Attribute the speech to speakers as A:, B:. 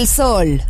A: Del sol.